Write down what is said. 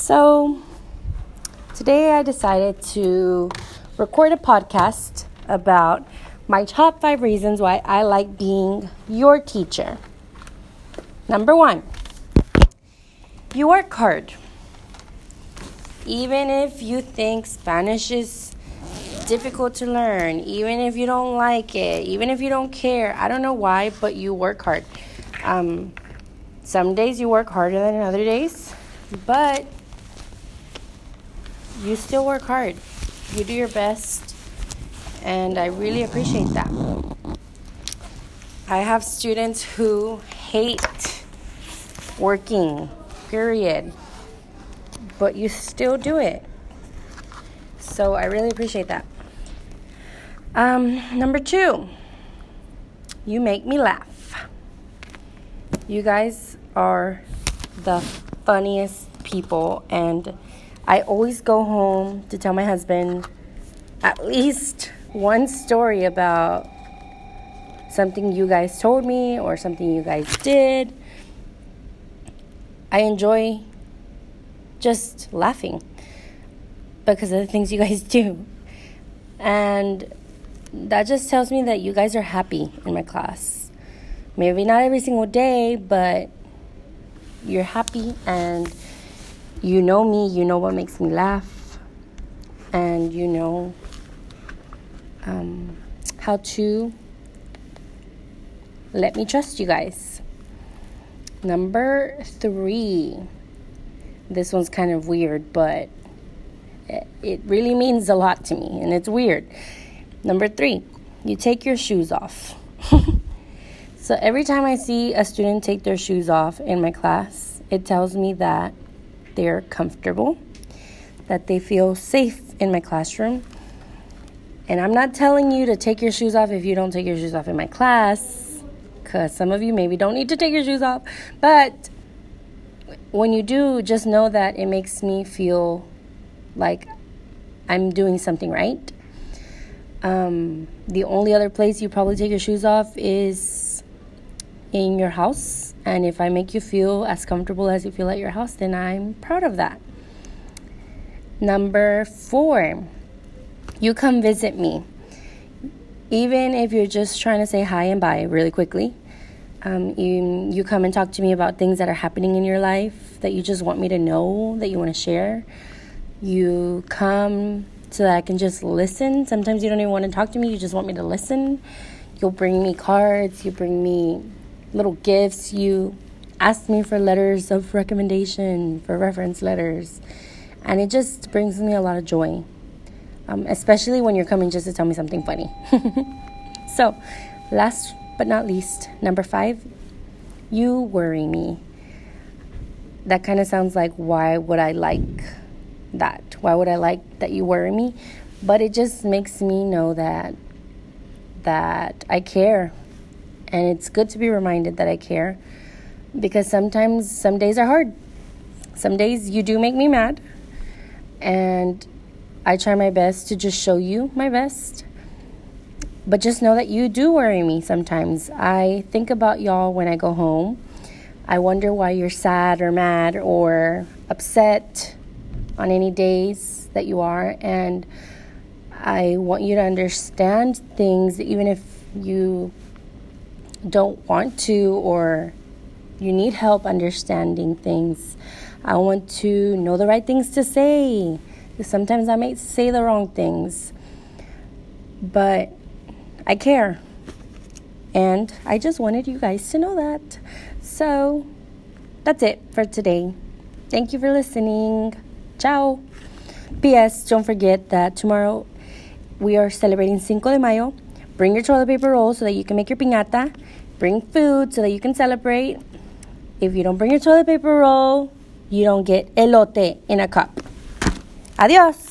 So, today I decided to record a podcast about my top five reasons why I like being your teacher. Number one, you work hard. Even if you think Spanish is difficult to learn, even if you don't like it, even if you don't care, I don't know why, but you work hard. Um, some days you work harder than other days, but you still work hard. You do your best, and I really appreciate that. I have students who hate working, period, but you still do it. So I really appreciate that. Um, number two, you make me laugh. You guys are the funniest people, and I always go home to tell my husband at least one story about something you guys told me or something you guys did. I enjoy just laughing because of the things you guys do. And that just tells me that you guys are happy in my class. Maybe not every single day, but you're happy and you know me, you know what makes me laugh, and you know um, how to let me trust you guys. Number three. This one's kind of weird, but it really means a lot to me, and it's weird. Number three, you take your shoes off. so every time I see a student take their shoes off in my class, it tells me that they're comfortable, that they feel safe in my classroom. And I'm not telling you to take your shoes off if you don't take your shoes off in my class, because some of you maybe don't need to take your shoes off. But when you do, just know that it makes me feel like I'm doing something right. Um, the only other place you probably take your shoes off is in your house and if I make you feel as comfortable as you feel at your house, then I'm proud of that. Number four, you come visit me. Even if you're just trying to say hi and bye really quickly, um, you, you come and talk to me about things that are happening in your life that you just want me to know, that you want to share. You come so that I can just listen. Sometimes you don't even want to talk to me, you just want me to listen. You'll bring me cards, you bring me little gifts. You ask me for letters of recommendation, for reference letters. And it just brings me a lot of joy, um, especially when you're coming just to tell me something funny. so, last but not least, number five, you worry me. That kind of sounds like, why would I like that? Why would I like that you worry me? But it just makes me know that that I care and it's good to be reminded that I care because sometimes some days are hard. Some days you do make me mad. And I try my best to just show you my best. But just know that you do worry me sometimes. I think about y'all when I go home. I wonder why you're sad or mad or upset on any days that you are. And I want you to understand things, even if you don't want to or you need help understanding things. I want to know the right things to say. Sometimes I might say the wrong things, but I care. And I just wanted you guys to know that. So that's it for today. Thank you for listening. Ciao. P.S. Don't forget that tomorrow we are celebrating Cinco de Mayo. Bring your toilet paper roll so that you can make your piñata. Bring food so that you can celebrate. If you don't bring your toilet paper roll, you don't get elote in a cup. Adios.